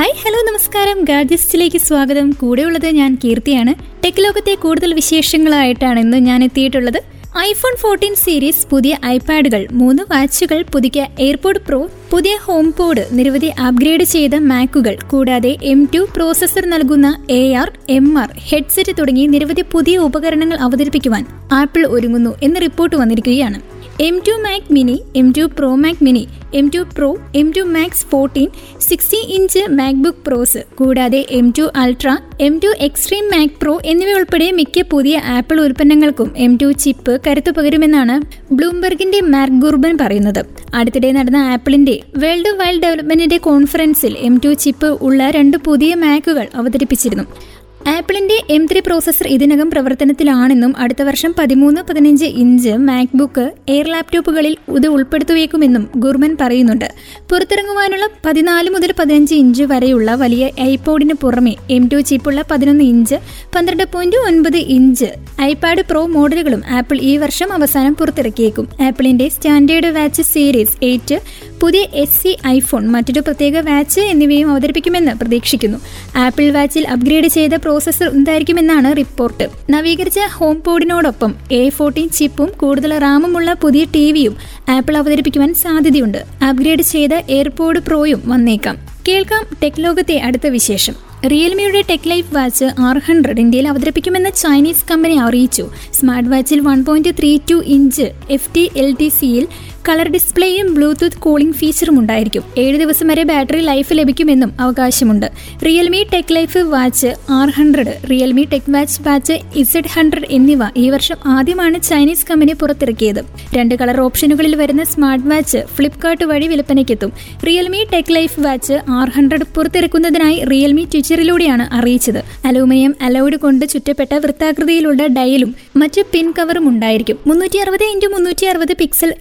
Hi hello നമസ്കാരം. ഗാഡ്ജസ്റ്റിലേക്ക് സ്വാഗതം. കൂടെയുള്ളത് ഞാൻ കീർത്തിയാണ്. ടെക് ലോകത്തെ കൂടുതൽ വിശേഷങ്ങളായിട്ടാണ് ഇന്ന് ഞാൻ എത്തിയിട്ടുള്ളത്. ഐഫോൺ ഫോർട്ടീൻ സീരീസ് പുതിയ ഐപാഡുകൾ മൂന്ന് വാച്ചുകൾ പുതിയ എയർപോഡ് പ്രോ പുതിയ ഹോം പോഡ് നിരവധി അപ്ഗ്രേഡ് ചെയ്ത മാക്കുകൾ കൂടാതെ എം ടു പ്രോസസർ നൽകുന്ന A R M R headset തുടങ്ങി നിരവധി പുതിയ ഉപകരണങ്ങൾ അവതരിപ്പിക്കുവാൻ ആപ്പിൾ ഒരുങ്ങുന്നു എന്ന് റിപ്പോർട്ട് വന്നിരിക്കുകയാണ്. M two Mac mini M two Pro Mac mini M two Pro M two Max fourteen sixty inch MacBook Pros കൂടാതെ M two Ultra M two Extreme Mac Pro എന്നിവയുൾപ്പെടെ മിക്ക പുതിയ ആപ്പിൾ ഉൽപ്പന്നങ്ങൾക്കും M two chip കരുത്തു പകരുമെന്നാണ് ബ്ലൂംബെർഗിന്റെ mark ഗുർബൻ പറയുന്നത്. അടുത്തിടെ നടന്ന ആപ്പിളിന്റെ വേൾഡ് വൈൽഡ് ഡെവലപ്മെന്റിന്റെ കോൺഫറൻസിൽ എം ടു ചിപ്പ് ഉള്ള രണ്ട് പുതിയ മാക്കുകൾ അവതരിപ്പിച്ചിരുന്നു. ആപ്പിളിന്റെ എം ത്രീ പ്രോസസർ ഇതിനകം പ്രവർത്തനത്തിലാണെന്നും അടുത്ത വർഷം പതിമൂന്ന് പതിനഞ്ച് ഇഞ്ച് മാക്ബുക്ക് എയർ ലാപ്ടോപ്പുകളിൽ ഇത് ഉൾപ്പെടുത്തുവേക്കുമെന്നും ഗുർമൻ പറയുന്നുണ്ട്. പുറത്തിറങ്ങുവാനുള്ള പതിനാല് മുതൽ പതിനഞ്ച് ഇഞ്ച് വരെയുള്ള വലിയ ഐപോഡിന് പുറമെ എം ടു ചിപ്പുള്ള പതിനൊന്ന് ഇഞ്ച് പന്ത്രണ്ട് പോയിന്റ് ഒൻപത് ഇഞ്ച് ഐപാഡ് പ്രോ മോഡലുകളും ആപ്പിൾ ഈ വർഷം അവസാനം പുറത്തിറക്കിയേക്കും. ആപ്പിളിന്റെ സ്റ്റാൻഡേർഡ് വാച്ച് സീരീസ് എയ്റ്റ് പുതിയ എസ് സി ഐഫോൺ മറ്റൊരു പ്രത്യേക വാച്ച് എന്നിവയും അവതരിപ്പിക്കുമെന്ന് പ്രതീക്ഷിക്കുന്നു. ആപ്പിൾ വാച്ചിൽ അപ്ഗ്രേഡ് ചെയ്ത പ്രോസസ്സർ ഉണ്ടായിരിക്കുമെന്നാണ് റിപ്പോർട്ട്. നവീകരിച്ച ഹോം പോഡിനോടൊപ്പം എ ഫോർട്ടീൻ ചിപ്പും കൂടുതൽ റാമുമുള്ള പുതിയ ടി വിയും ആപ്പിൾ അവതരിപ്പിക്കുവാൻ സാധ്യതയുണ്ട്. അപ്ഗ്രേഡ് ചെയ്ത എയർപോഡ് പ്രോയും വന്നേക്കാം. കേൾക്കാം ടെക് ലോകത്തെ അടുത്ത വിശേഷം. റിയൽമിയുടെ Tech Life Watch R hundred ഇന്ത്യയിൽ അവതരിപ്പിക്കുമെന്ന് ചൈനീസ് കമ്പനി അറിയിച്ചു. Smart വാച്ചിൽ one point three two inch F T L T സിയിൽ കളർ ഡിസ്പ്ലേയും ബ്ലൂടൂത്ത് കൂളിംഗ് ഫീച്ചറും ഉണ്ടായിരിക്കും. ഏഴ് ദിവസം വരെ ബാറ്ററി ലൈഫ് ലഭിക്കുമെന്നും അവകാശമുണ്ട്. Realme Tech Life Watch R hundred Realme Tech Watch Watch Z hundred എന്നിവ ഈ വർഷം ആദ്യമാണ് ചൈനീസ് കമ്പനി പുറത്തിറക്കിയത്. രണ്ട് കളർ ഓപ്ഷനുകളിൽ വരുന്ന സ്മാർട്ട് വാച്ച് ഫ്ലിപ്കാർട്ട് വഴി വിൽപ്പനയ്ക്കെത്തും. Realme Tech Life Watch R hundred പുറത്തിറക്കുന്നതിനായി Realme ട്വിറ്ററിലൂടെയാണ് അറിയിച്ചത്. അലൂമിനിയം അലോയ്ഡ് കൊണ്ട് ചുറ്റപ്പെട്ട വൃത്താകൃതിയിലുള്ള ഡയലും മറ്റ് പിൻ കവറും ഉണ്ടായിരിക്കും. മുന്നൂറ്റി അറുപത് ഇന്റു മുന്നൂറ്റി അറുപത് പിക്സൽ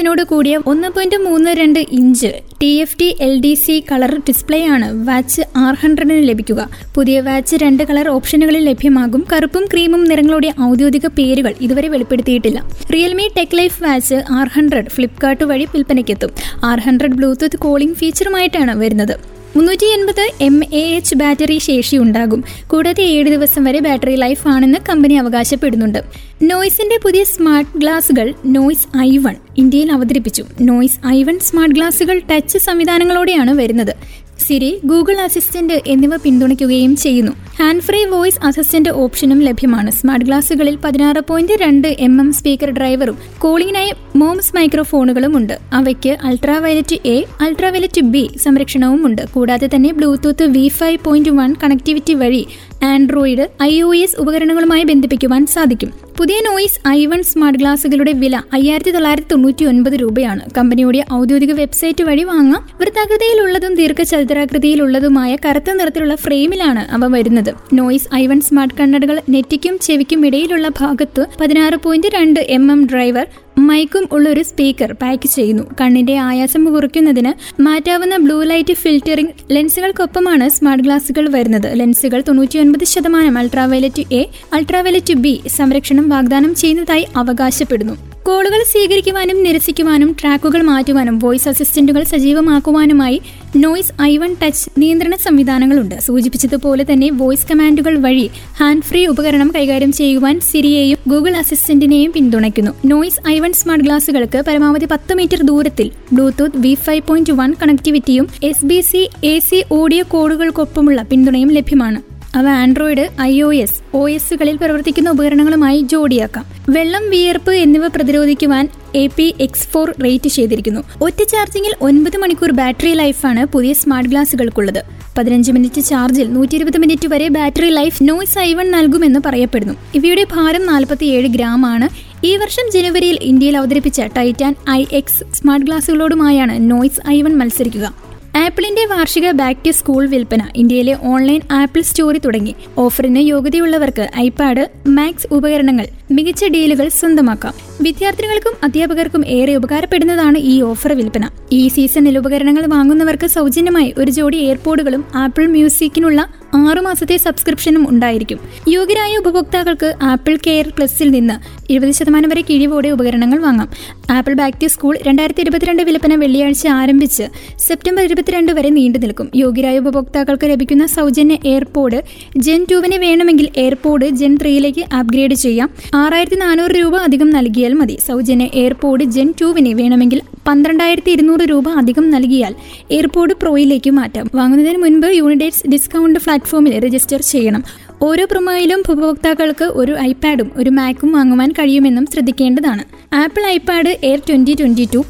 റെസൊല്യൂഷനോട് കൂടിയ ഒന്ന് പോയിന്റ് മൂന്ന് രണ്ട് inch T F T L D C colour display ആണ് വാച്ച് ആർ ഹൺഡ്രഡിന് ലഭിക്കുക. പുതിയ വാച്ച് രണ്ട് കളർ ഓപ്ഷനുകളിൽ ലഭ്യമാകും. കറുപ്പും ക്രീമും നിറങ്ങളുടെ ഔദ്യോഗിക പേരുകൾ ഇതുവരെ വെളിപ്പെടുത്തിയിട്ടില്ല. Realme Tech Life Watch R hundred Flipkart വഴി വിൽപ്പനയ്ക്കെത്തും. ആർ ഹൺഡ്രഡ് ബ്ലൂടൂത്ത് കോളിംഗ് ഫീച്ചറുമായിട്ടാണ് വരുന്നത്. മുന്നൂറ്റി എൺപത് എം എ എച്ച് ബാറ്ററി ശേഷി ഉണ്ടാകും. കൂടാതെ ഏഴ് ദിവസം വരെ ബാറ്ററി ലൈഫ് ആണെന്ന് കമ്പനി അവകാശപ്പെടുന്നുണ്ട്. നോയ്സിന്റെ പുതിയ സ്മാർട്ട് ഗ്ലാസുകൾ നോയ്സ് ഐ വൺ ഇന്ത്യയിൽ അവതരിപ്പിച്ചു. നോയ്സ് ഐ വൺ സ്മാർട്ട് ഗ്ലാസുകൾ ടച്ച് സംവിധാനങ്ങളോടെയാണ് വരുന്നത്. സിരി ഗൂഗിൾ അസിസ്റ്റന്റ് എന്നിവ പിന്തുണയ്ക്കുകയും ചെയ്യുന്നു. ഹാൻഡ് ഫ്രീ വോയിസ് അസിസ്റ്റന്റ് ഓപ്ഷനും ലഭ്യമാണ്. സ്മാർട്ട് ഗ്ലാസുകളിൽ പതിനാറ് പോയിന്റ് രണ്ട് എം എം സ്പീക്കർ ഡ്രൈവറും കോളിംഗിനായി മോംസ് മൈക്രോഫോണുകളും ഉണ്ട്. അവയ്ക്ക് ultra violet A ultra violet B സംരക്ഷണവും ഉണ്ട്. കൂടാതെ തന്നെ Bluetooth V five point one connectivity വഴി ആൻഡ്രോയിഡ് ഐ ഒ എസ് ഉപകരണങ്ങളുമായി ബന്ധിപ്പിക്കുവാൻ സാധിക്കും. പുതിയ നോയിസ് ഐ വൺ സ്മാർട്ട് ഗ്ലാസുകളുടെ വില അയ്യായിരത്തി തൊള്ളായിരത്തി തൊണ്ണൂറ്റി ഒൻപത് രൂപയാണ്. കമ്പനിയുടെ ഔദ്യോഗിക വെബ്സൈറ്റ് വഴി വാങ്ങാം. വൃത്താകൃതിയിലുള്ളതും ദീർഘചതുരാകൃതിയിലുള്ളതുമായ കറുത്ത നിറത്തിലുള്ള ഫ്രെയിമിലാണ് അവ വരുന്നത്. നോയിസ് ഐ വൺ സ്മാർട്ട് കണ്ണടകൾ നെറ്റിക്കും ചെവിക്കും ഇടയിലുള്ള ഭാഗത്ത് പതിനാറ് പോയിന്റ് രണ്ട് എം എം ഡ്രൈവർ മൈക്കും ഉള്ള ഒരു സ്പീക്കർ പാക്ക് ചെയ്യുന്നു. കണ്ണിന്റെ ആയാസം കുറയ്ക്കുന്നതിന് മാറ്റാവുന്ന ബ്ലൂ ലൈറ്റ് ഫിൽറ്ററിംഗ് ലെൻസുകൾക്കൊപ്പമാണ് സ്മാർട്ട് ഗ്ലാസുകൾ വരുന്നത്. ലെൻസുകൾ തൊണ്ണൂറ്റിയൊൻപത് ശതമാനം അൾട്രാവയലറ്റ് എ അൾട്രാവയലറ്റ് ബി സംരക്ഷണം വാഗ്ദാനം ചെയ്യുന്നതായി അവകാശപ്പെടുന്നു. കോളുകൾ സ്വീകരിക്കുവാനും നിരസിക്കുവാനും ട്രാക്കുകൾ മാറ്റുവാനും വോയിസ് അസിസ്റ്റന്റുകൾ സജീവമാക്കുവാനുമായി നോയ്സ് ഐ വൺ ടച്ച് നിയന്ത്രണ സംവിധാനങ്ങളുണ്ട്. സൂചിപ്പിച്ചതുപോലെ തന്നെ വോയിസ് കമാൻഡുകൾ വഴി ഹാൻഡ് ഫ്രീ ഉപകരണം കൈകാര്യം ചെയ്യുവാൻ സിരിയെയും ഗൂഗിൾ അസിസ്റ്റന്റിനെയും പിന്തുണയ്ക്കുന്നു. നോയ്സ് ഐ വൺ സ്മാർട്ട് ഗ്ലാസുകൾക്ക് പരമാവധി പത്ത് മീറ്റർ ദൂരത്തിൽ Bluetooth V five point one കണക്ടിവിറ്റിയും S B C A C audio കോഡുകൾക്കൊപ്പമുള്ള പിന്തുണയും ലഭ്യമാണ്. അവ Android I O S O എസുകളിൽ പ്രവർത്തിക്കുന്ന ഉപകരണങ്ങളുമായി ജോഡിയാക്കാം. വെള്ളം വിയർപ്പ് എന്നിവ പ്രതിരോധിക്കുവാൻ A P X four rate ചെയ്തിരിക്കുന്നു. ഒറ്റ ചാർജിങ്ങിൽ ഒൻപത് മണിക്കൂർ ബാറ്ററി ലൈഫാണ് പുതിയ സ്മാർട്ട് ഗ്ലാസുകൾക്കുള്ളത് പതിനഞ്ച് മിനിറ്റ് ചാർജിൽ നൂറ്റി ഇരുപത് മിനിറ്റ് വരെ battery life Noise I one one നൽകുമെന്ന് പറയപ്പെടുന്നു. ഇവയുടെ ഭാരം നാൽപ്പത്തിയേഴ് ഗ്രാം ആണ്. ഈ വർഷം ജനുവരിയിൽ ഇന്ത്യയിൽ അവതരിപ്പിച്ച ടൈറ്റാൻ ഐ എക്സ് സ്മാർട്ട് ഗ്ലാസുകളോടുമായാണ് നോയ്സ് ഐവൺ മത്സരിക്കുക. ആപ്പിളിന്റെ വാർഷിക ബാക്ക് ടു സ്കൂൾ വിൽപ്പന ഇന്ത്യയിലെ ഓൺലൈൻ ആപ്പിൾ സ്റ്റോറി തുടങ്ങി. ഓഫറിന് യോഗ്യതയുള്ളവർക്ക് ഐപാഡ് മാക്സ് ഉപകരണങ്ങൾ മികച്ച ഡീലുകൾ സ്വന്തമാക്കാം. വിദ്യാർത്ഥികൾക്കും അധ്യാപകർക്കും ഏറെ ഉപകാരപ്പെടുന്നതാണ് ഈ ഓഫർ വിൽപ്പന. ഈ സീസണിൽ ഉപകരണങ്ങൾ വാങ്ങുന്നവർക്ക് സൗജന്യമായി ഒരു ജോഡി എയർപോഡുകളും ആപ്പിൾ മ്യൂസിക്കിനുള്ള ആറു മാസത്തെ സബ്സ്ക്രിപ്ഷനും ഉണ്ടായിരിക്കും. യോഗ്യരായ ഉപഭോക്താക്കൾക്ക് ആപ്പിൾ കെയർ പ്ലസിൽ നിന്ന് ഇരുപത് ശതമാനം വരെ കിഴിവോടെ ഉപകരണങ്ങൾ വാങ്ങാം. ആപ്പിൾ ബാക്ക് ടു സ്കൂൾ രണ്ടായിരത്തി ഇരുപത്തിരണ്ട് വിൽപ്പന വെള്ളിയാഴ്ച ആരംഭിച്ച് സെപ്റ്റംബർ ഇരുപത്തിരണ്ട് വരെ നീണ്ടു നിൽക്കും. യോഗ്യരായ ഉപഭോക്താക്കൾക്ക് ലഭിക്കുന്ന സൗജന്യ എയർപോഡ് ജെൻ ടൂവിന് വേണമെങ്കിൽ എയർപോഡ് ജെൻ ത്രീയിലേക്ക് അപ്ഗ്രേഡ് ചെയ്യാം. ആറായിരത്തി നാനൂറ് രൂപ അധികം നൽകിയാൽ മതി. സൗജന്യ എയർപോഡ് ജെൻ ടൂവിന് വേണമെങ്കിൽ പന്ത്രണ്ടായിരത്തി ഇരുന്നൂറ് രൂപ അധികം നൽകിയാൽ എയർപോഡ് പ്രോയിലേക്ക് മാറ്റാം. വാങ്ങുന്നതിന് മുൻപ് യൂണിഡേറ്റ്സ് ഡിസ്കൗണ്ട് പ്ലാറ്റ്ഫോമിൽ രജിസ്റ്റർ ചെയ്യണം. ഓരോ പ്രൊമോയിലും ഉപഭോക്താക്കൾക്ക് ഒരു ഐപാഡും ഒരു മാക്കും വാങ്ങുവാൻ കഴിയുമെന്നും ശ്രദ്ധിക്കേണ്ടതാണ്. Apple iPad Air twenty twenty two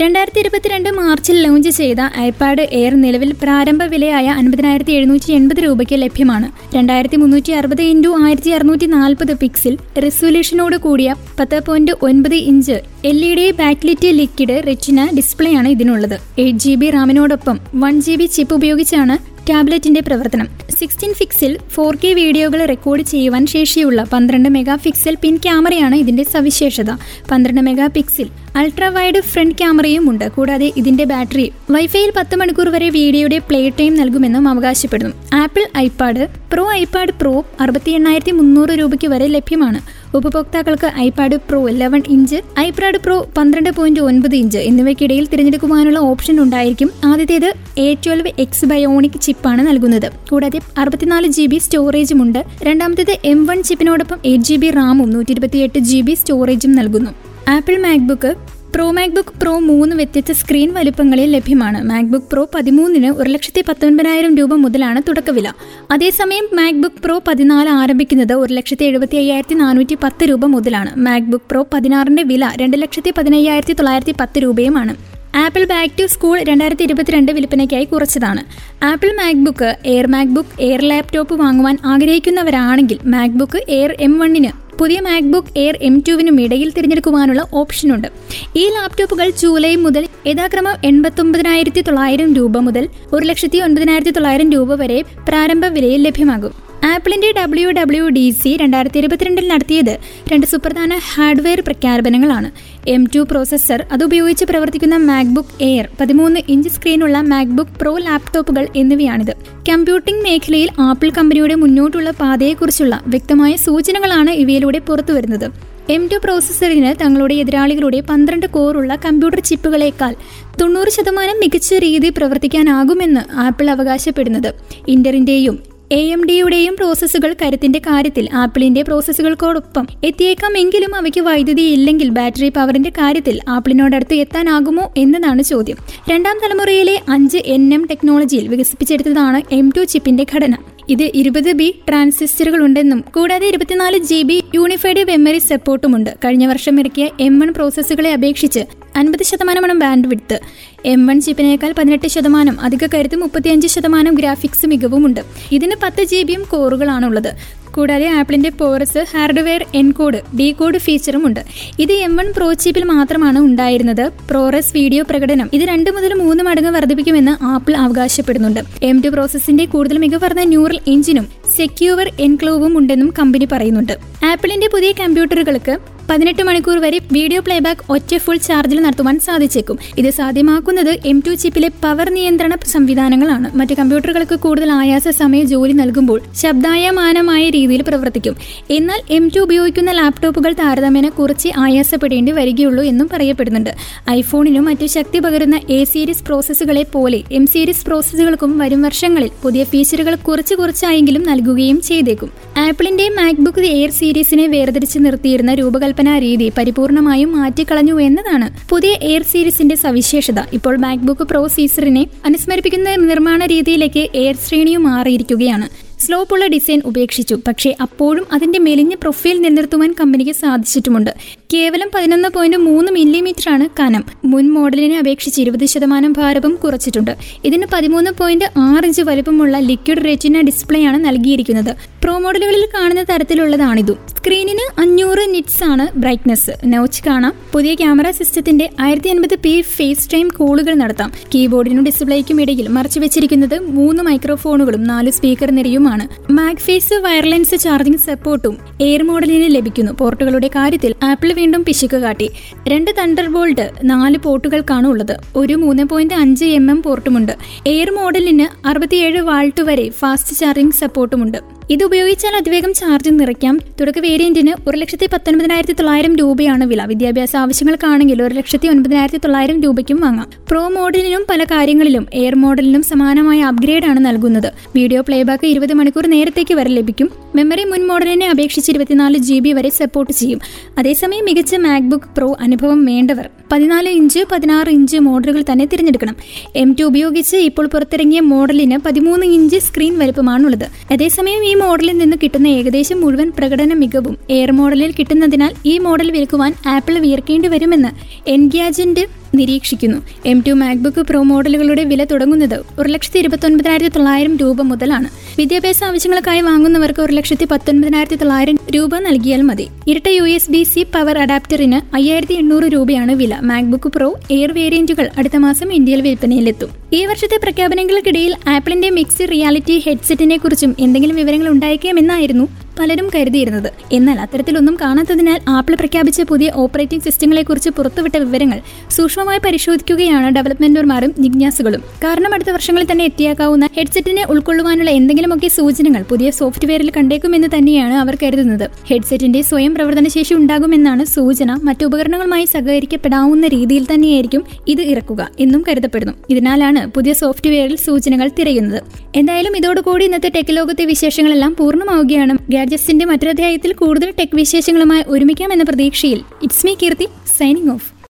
രണ്ടായിരത്തി ഇരുപത്തിരണ്ട് മാർച്ചിൽ ലോഞ്ച് ചെയ്ത ഐപാഡ് എയർ നിലവിൽ പ്രാരംഭ വിലയായ അൻപതിനായിരത്തി എഴുന്നൂറ്റി എൺപത് രൂപയ്ക്ക് ലഭ്യമാണ്. രണ്ടായിരത്തി മുന്നൂറ്റി അറുപത് ഇന്റു ആയിരത്തി അറുന്നൂറ്റി നാൽപ്പത് പിക്സിൽ റെസൊല്യൂഷനോട് കൂടിയ പത്ത് പോയിന്റ് ഒൻപത് inch L E D backlit liquid retina ഡിസ്പ്ലേയാണ് ഇതിനുള്ളത്. എയ്റ്റ് ജി ബി റാമിനോടൊപ്പം വൺ ജി ബി ചിപ്പ് ഉപയോഗിച്ചാണ് ടാബ്ലറ്റിന്റെ പ്രവർത്തനം. സിക്സ്റ്റീൻ ഫിക്സിൽ ഫോർ കെ വീഡിയോകൾ റെക്കോർഡ് ചെയ്യുവാൻ ശേഷിയുള്ള പന്ത്രണ്ട് മെഗാ പിക്സൽ പിൻ ക്യാമറയാണ് ഇതിന്റെ സവിശേഷത. പന്ത്രണ്ട് mega pixel ultra wide front ക്യാമറയും ഉണ്ട് കൂടാതെ ഇതിന്റെ ബാറ്ററി വൈഫൈയിൽ പത്ത് മണിക്കൂർ വരെ വീഡിയോയുടെ പ്ലേ ടൈം നൽകുമെന്നും അവകാശപ്പെടുന്നു. Apple iPad Pro iPad Pro അറുപത്തി എണ്ണായിരത്തി മുന്നൂറ് രൂപയ്ക്ക് വരെ ലഭ്യമാണ്. ഉപഭോക്താക്കൾക്ക് iPad Pro eleven inch iPad Pro പന്ത്രണ്ട് പോയിന്റ് ഒൻപത് ഇഞ്ച് എന്നിവയ്ക്കിടയിൽ തിരഞ്ഞെടുക്കുവാനുള്ള ഓപ്ഷൻ ഉണ്ടായിരിക്കും. ആദ്യത്തേത് എ ട്വൽവ് എക്സ് ബയോണിക് ചിപ്പാണ് നൽകുന്നത്. കൂടാതെ അറുപത്തിനാല് ജി ബി സ്റ്റോറേജും ഉണ്ട്. രണ്ടാമത്തേത് എം വൺ ചിപ്പിനോടൊപ്പം എയ്റ്റ് ജി ബി റാമും നൂറ്റി ഇരുപത്തിയെട്ട് ജി ബി സ്റ്റോറേജും നൽകുന്നു. Apple MacBook Pro MacBook Pro മൂന്ന് വ്യത്യസ്ത സ്ക്രീൻ വലുപ്പങ്ങളിൽ ലഭ്യമാണ്. മാക്ബുക്ക് പ്രോ പതിമൂന്നിന് ഒരു ലക്ഷത്തി പത്തൊൻപതിനായിരം രൂപ മുതലാണ് തുടക്കവില. അതേസമയം മാക്ബുക്ക് പ്രോ പതിനാല് ആരംഭിക്കുന്നത് ഒരു ലക്ഷത്തി എഴുപത്തി അയ്യായിരത്തി നാനൂറ്റി പത്ത് രൂപ മുതലാണ്. മാക്ബുക്ക് പ്രോ പതിനാറിന്റെ വില രണ്ട് ലക്ഷത്തി പതിനയ്യായിരത്തി തൊള്ളായിരത്തി പത്ത് രൂപയുമാണ്. ആപ്പിൾ ബാക്ക് ടു സ്കൂൾ രണ്ടായിരത്തി ഇരുപത്തിരണ്ട് വിൽപ്പനയ്ക്കായി കുറച്ചതാണ്. Apple MacBook Air MacBook Air laptop വാങ്ങുവാൻ ആഗ്രഹിക്കുന്നവരാണെങ്കിൽ മാക്ബുക്ക് എയർ എം വണ്ണിന് പുതിയ മാക്ബുക്ക് എയർ എം ടുവിനും ഇടയിൽ തിരഞ്ഞെടുക്കുവാനുള്ള ഓപ്ഷനുണ്ട്. ഈ ലാപ്ടോപ്പുകൾ ജൂലൈ മുതൽ യഥാക്രമം എൺപത്തൊമ്പതിനായിരത്തി തൊള്ളായിരം രൂപ മുതൽ ഒരു ലക്ഷത്തി ഒൻപതിനായിരത്തി തൊള്ളായിരം രൂപ വരെ പ്രാരംഭ വിലയിൽ ലഭ്യമാകും. ആപ്പിളിന്റെ ഡബ്ല്യു ഡബ്ല്യു ഡി സി രണ്ടായിരത്തി ഇരുപത്തിരണ്ടിൽ നടത്തിയത് രണ്ട് സുപ്രധാന ഹാർഡ്വെയർ പ്രഖ്യാപനങ്ങളാണ്. എം ടു പ്രോസസ്സർ അതുപയോഗിച്ച് പ്രവർത്തിക്കുന്ന മാക്ബുക്ക് എയർ പതിമൂന്ന് ഇഞ്ച് സ്ക്രീനുള്ള മാക്ബുക്ക് പ്രോ ലാപ്ടോപ്പുകൾ എന്നിവയാണിത്. കമ്പ്യൂട്ടിംഗ് മേഖലയിൽ ആപ്പിൾ കമ്പനിയുടെ മുന്നോട്ടുള്ള പാതയെക്കുറിച്ചുള്ള വ്യക്തമായ സൂചനകളാണ് ഇവയിലൂടെ പുറത്തുവരുന്നത്. എം ടു പ്രോസസ്സറിന് തങ്ങളുടെ എതിരാളികളുടെ പന്ത്രണ്ട് കോറുള്ള കമ്പ്യൂട്ടർ ചിപ്പുകളേക്കാൾ തൊണ്ണൂറ് ശതമാനം മികച്ച രീതിയിൽ പ്രവർത്തിക്കാനാകുമെന്ന് ആപ്പിൾ അവകാശപ്പെടുന്നത്. ഇന്ററിന്റെയും എ എം ഡിയുടെയും പ്രോസസ്സുകൾ കരുത്തിന്റെ കാര്യത്തിൽ ആപ്പിളിന്റെ പ്രോസസ്സുകൾക്കോടൊപ്പം എത്തിയേക്കാമെങ്കിലും അവയ്ക്ക് വൈദ്യുതി ഇല്ലെങ്കിൽ ബാറ്ററി പവറിന്റെ കാര്യത്തിൽ ആപ്പിളിനോടടുത്ത് എത്താനാകുമോ എന്നതാണ് ചോദ്യം. രണ്ടാം തലമുറയിലെ അഞ്ച് എൻ എം ടെക്നോളജിയിൽ വികസിപ്പിച്ചെടുത്തതാണ് എം ടു ചിപ്പിന്റെ ഘടന. ഇത് ഇരുപത് ബി ട്രാൻസിസ്റ്ററുകൾ ഉണ്ടെന്നും കൂടാതെ ഇരുപത്തിനാല് ജി ബി യൂണിഫൈഡ് മെമ്മറി സപ്പോർട്ടുമുണ്ട് കഴിഞ്ഞ വർഷം ഇറക്കിയ എം വൺ പ്രോസസ്സുകളെ അപേക്ഷിച്ച് അൻപത് ശതമാനമാണ് ബാൻഡ് വിഡ്ത്ത് എം വൺ ചിപ്പിനേക്കാൾ പതിനെട്ട് ശതമാനം അധിക കരുത്തും മുപ്പത്തിയഞ്ച് ശതമാനം ഗ്രാഫിക്സ് മികവുമുണ്ട്. ഇതിന് പത്ത് ജി ബിയും കോറുകളാണുള്ളത്. കൂടാതെ ആപ്പിളിന്റെ ProRes hardware encode decode ഫീച്ചറും ഉണ്ട് ഇത് എം വൺ പ്രോ ചിപ്പിൽ മാത്രമാണ് ഉണ്ടായിരുന്നത്. പ്രോറസ് വീഡിയോ പ്രകടനം ഇത് രണ്ട് മുതൽ മൂന്ന് മടങ്ങ് വർദ്ധിപ്പിക്കുമെന്ന് ആപ്പിൾ അവകാശപ്പെടുന്നുണ്ട്. എം ടു പ്രോസസിന്റെ കൂടുതൽ മികവർന്ന ന്യൂറൽ എഞ്ചിനും സെക്യൂവർ എൻക്ലോവും ഉണ്ടെന്നും കമ്പനി പറയുന്നുണ്ട്. ആപ്പിളിന്റെ പുതിയ കമ്പ്യൂട്ടറുകൾക്ക് പതിനെട്ട് മണിക്കൂർ വരെ വീഡിയോ പ്ലേബാക്ക് ഒറ്റ ഫുൾ ചാർജിൽ നടത്തുവാൻ സാധിച്ചേക്കും. ഇത് സാധ്യമാക്കുന്നത് എം ടു ചിപ്പിലെ പവർ നിയന്ത്രണ സംവിധാനങ്ങളാണ്. മറ്റ് കമ്പ്യൂട്ടറുകൾക്ക് കൂടുതൽ ആയാസ സമയ ജോലി നൽകുമ്പോൾ ശബ്ദായമാനമായ രീതിയിൽ പ്രവർത്തിക്കും. എന്നാൽ എം ടു ഉപയോഗിക്കുന്ന ലാപ്ടോപ്പുകൾ താരതമ്യേന കുറച്ച് ആയാസപ്പെടേണ്ടി വരികയുള്ളൂ എന്നും പറയപ്പെടുന്നുണ്ട്. ഐഫോണിനും മറ്റു ശക്തി പകരുന്ന എ സീരീസ് പ്രോസസ്സുകളെ പോലെ എം സീരീസ് പ്രോസസ്സുകൾക്കും വരും വർഷങ്ങളിൽ പുതിയ ഫീച്ചറുകൾ കുറച്ച് കുറച്ചായെങ്കിലും നൽകുകയും ചെയ്തേക്കും. ആപ്പിളിന്റെ മാക്ബുക്ക് എയർ സീരീസിനെ വേർതിരിച്ച് നിർത്തിയിരുന്ന രൂപകൽപ്പനാ രീതി പരിപൂർണമായും മാറ്റിക്കളഞ്ഞു എന്നതാണ്. പുതിയ എയർ സീരീസിന്റെ സവിശേഷത. ഇപ്പോൾ മാക്ബുക്ക് പ്രോ സീസറിനെ അനുസ്മരിപ്പിക്കുന്ന നിർമ്മാണ രീതിയിലേക്ക് എയർ ശ്രേണിയും മാറിയിരിക്കുകയാണ്. സ്ലോപ്പുള്ള ഡിസൈൻ ഉപേക്ഷിച്ചു. പക്ഷേ അപ്പോഴും അതിന്റെ മെലിഞ്ഞ പ്രൊഫൈൽ നിലനിർത്തുവാൻ കമ്പനിക്ക് സാധിച്ചിട്ടുമുണ്ട്. കേവലം പതിനൊന്ന് പോയിന്റ് മൂന്ന് മില്ലിമീറ്റർ ആണ് കനം. മുൻ മോഡലിനെ അപേക്ഷിച്ച് ഇരുപത് ശതമാനം ഭാരവും കുറച്ചിട്ടുണ്ട്. ഇതിന് പതിമൂന്ന് പോയിന്റ് ആറ് ഇഞ്ച് വലുപ്പമുള്ള ലിക്വിഡ് റെറ്റിന ഡിസ്പ്ലേ ആണ് നൽകിയിരിക്കുന്നത്. പ്രോ മോഡലുകളിൽ കാണുന്ന തരത്തിലുള്ളതാണിതും. സ്ക്രീനിന് അഞ്ഞൂറ് നിറ്റ്സ് ആണ് ബ്രൈറ്റ്നസ്. നോച്ച് കാണാം. പുതിയ ക്യാമറ സിസ്റ്റത്തിന്റെ ആയിരത്തി അൻപത് പി ഫേസ് ടൈം കോളുകൾ നടത്താം. കീബോർഡിനും ഡിസ്പ്ലേക്കും ഇടയിൽ മറച്ചു വെച്ചിരിക്കുന്നത് മൂന്ന് മൈക്രോഫോണുകളും നാല് സ്പീക്കർ നിരയുമാണ്. മാഗ്ഫേസ് വയർലെൻസ് ചാർജിംഗ് സപ്പോർട്ടും എയർ മോഡലിന് ലഭിക്കുന്നു. പോർട്ടുകളുടെ കാര്യത്തിൽ ആപ്പിൾ വീണ്ടും പിശുക്ക് കാട്ടി. രണ്ട് തണ്ടർ ബോൾട്ട് നാല് പോർട്ടുകൾക്കാണ് ഉള്ളത്. ഒരു മൂന്ന് പോയിന്റ് അഞ്ച് എം എം പോർട്ടുമുണ്ട് എയർ മോഡലിന് അറുപത്തിയേഴ് വാൾട്ട് വരെ ഫാസ്റ്റ് ചാർജിംഗ് സപ്പോർട്ടുമുണ്ട് ഇത് ഉപയോഗിച്ചാൽ അതിവേഗം ചാർജ് നിറയ്ക്കാം. തുടക്ക വേരിയന്റിന് ഒരു ലക്ഷത്തി പത്തൊൻപതിനായിരത്തി തൊള്ളായിരം രൂപയാണ് വില. വിദ്യാഭ്യാസ ആവശ്യങ്ങൾക്കാണെങ്കിൽ ഒരു ലക്ഷത്തി ഒൻപതിനായിരത്തി തൊള്ളായിരം രൂപയ്ക്കും വാങ്ങാം. പ്രോ മോഡലിനും പല കാര്യങ്ങളിലും എയർ മോഡലിനും സമാനമായ അപ്ഗ്രേഡ് ആണ് നൽകുന്നത്. വീഡിയോ പ്ലേബാക്ക് ഇരുപത് മണിക്കൂർ നേരത്തേക്ക് വരെ ലഭിക്കും. മെമ്മറി മുൻ മോഡലിനെ അപേക്ഷിച്ച് ഇരുപത്തിനാല് ജി ബി വരെ സപ്പോർട്ട് ചെയ്യും. അതേസമയം മികച്ച മാക്ബുക്ക് പ്രോ അനുഭവം വേണ്ടവർ പതിനാല് ഇഞ്ച് പതിനാറ് ഇഞ്ച് മോഡലുകൾ തന്നെ തിരഞ്ഞെടുക്കണം. എം ടു ഉപയോഗിച്ച് ഇപ്പോൾ പുറത്തിറങ്ങിയ മോഡലിന് പതിമൂന്ന് ഇഞ്ച് സ്ക്രീൻ വലുപ്പമാണുള്ളത്. അതേസമയം ഈ മോഡലിൽ നിന്ന് കിട്ടുന്ന ഏകദേശം മുഴുവൻ പ്രകടന മികവും എയർ മോഡലിൽ കിട്ടുന്നതിനാൽ ഈ മോഡൽ വിൽക്കുവാൻ ആപ്പിൾ വിയർക്കേണ്ടി വരുമെന്ന് എൻഗ്യാജന്റ് നിരീക്ഷിക്കുന്നു. എം ടു മാക്ബുക്ക് പ്രോ മോഡലുകളുടെ വില തുടങ്ങുന്നത് ഒരു ലക്ഷത്തി ഇരുപത്തി ഒൻപതിനായിരത്തി തൊള്ളായിരം രൂപ മുതലാണ്. വിദ്യാഭ്യാസ ആവശ്യങ്ങൾക്കായി വാങ്ങുന്നവർക്ക് ഒരു ലക്ഷത്തി പത്തൊൻപതിനായിരത്തി തൊള്ളായിരം രൂപ നൽകിയാൽ മതി. ഇരട്ട U S B C power അഡാപ്റ്ററിന് അയ്യായിരത്തി എണ്ണൂറ് രൂപയാണ് വില. മാക്ബുക്ക് പ്രോ എയർ വേരിയന്റുകൾ അടുത്ത മാസം ഇന്ത്യയിൽ വിൽപ്പനയിലെത്തും. ഈ വർഷത്തെ പ്രഖ്യാപനങ്ങൾക്കിടയിൽ ആപ്പിളിന്റെ മിക്സ് റിയാലിറ്റി ഹെഡ്സെറ്റിനെ കുറിച്ചും എന്തെങ്കിലും വിവരങ്ങൾ ഉണ്ടായേക്കാമെന്നായിരുന്നു പലരും കരുതിയിരുന്നത്. എന്നാൽ അത്തരത്തിലൊന്നും കാണാത്തതിനാൽ ആപ്പിൾ പ്രഖ്യാപിച്ച പുതിയ ഓപ്പറേറ്റിംഗ് സിസ്റ്റങ്ങളെക്കുറിച്ച് പുറത്തുവിട്ട വിവരങ്ങൾ സൂക്ഷ്മമായി പരിശോധിക്കുകയാണ് ഡെവലപ്മെന്റർമാരും ജിജ്ഞാസുകളും. കാരണം അടുത്ത വർഷങ്ങളിൽ തന്നെ എത്തിയാക്കാവുന്ന ഹെഡ്സെറ്റിനെ ഉൾക്കൊള്ളുവാനുള്ള എന്തെങ്കിലുമൊക്കെ സൂചനകൾ പുതിയ സോഫ്റ്റ്വെയറിൽ കണ്ടേക്കുമെന്ന് തന്നെയാണ് അവർ കരുതുന്നത്. ഹെഡ്സെറ്റിന്റെ സ്വയം പ്രവർത്തനശേഷി ഉണ്ടാകുമെന്നാണ് സൂചന. മറ്റു ഉപകരണങ്ങളുമായി സഹകരിക്കപ്പെടാവുന്ന രീതിയിൽ തന്നെയായിരിക്കും ഇത് ഇറക്കുക എന്നും കരുതപ്പെടുന്നു. ഇതിനാലാണ് പുതിയ സോഫ്റ്റ്വെയറിൽ സൂചനകൾ തിരയുന്നത്. എന്തായാലും ഇതോടുകൂടി ഇന്നത്തെ ടെക് ലോകത്തെ വിശേഷങ്ങളെല്ലാം പൂർണമാവുകയാണ്. ഗാഡ്ജറ്റ്സിന്റെ മറ്റൊരധ്യായത്തിൽ കൂടുതൽ ടെക് വിശേഷങ്ങളുമായി ഒരുമിക്കാം എന്ന പ്രതീക്ഷയിൽ. It's me Keerthi signing off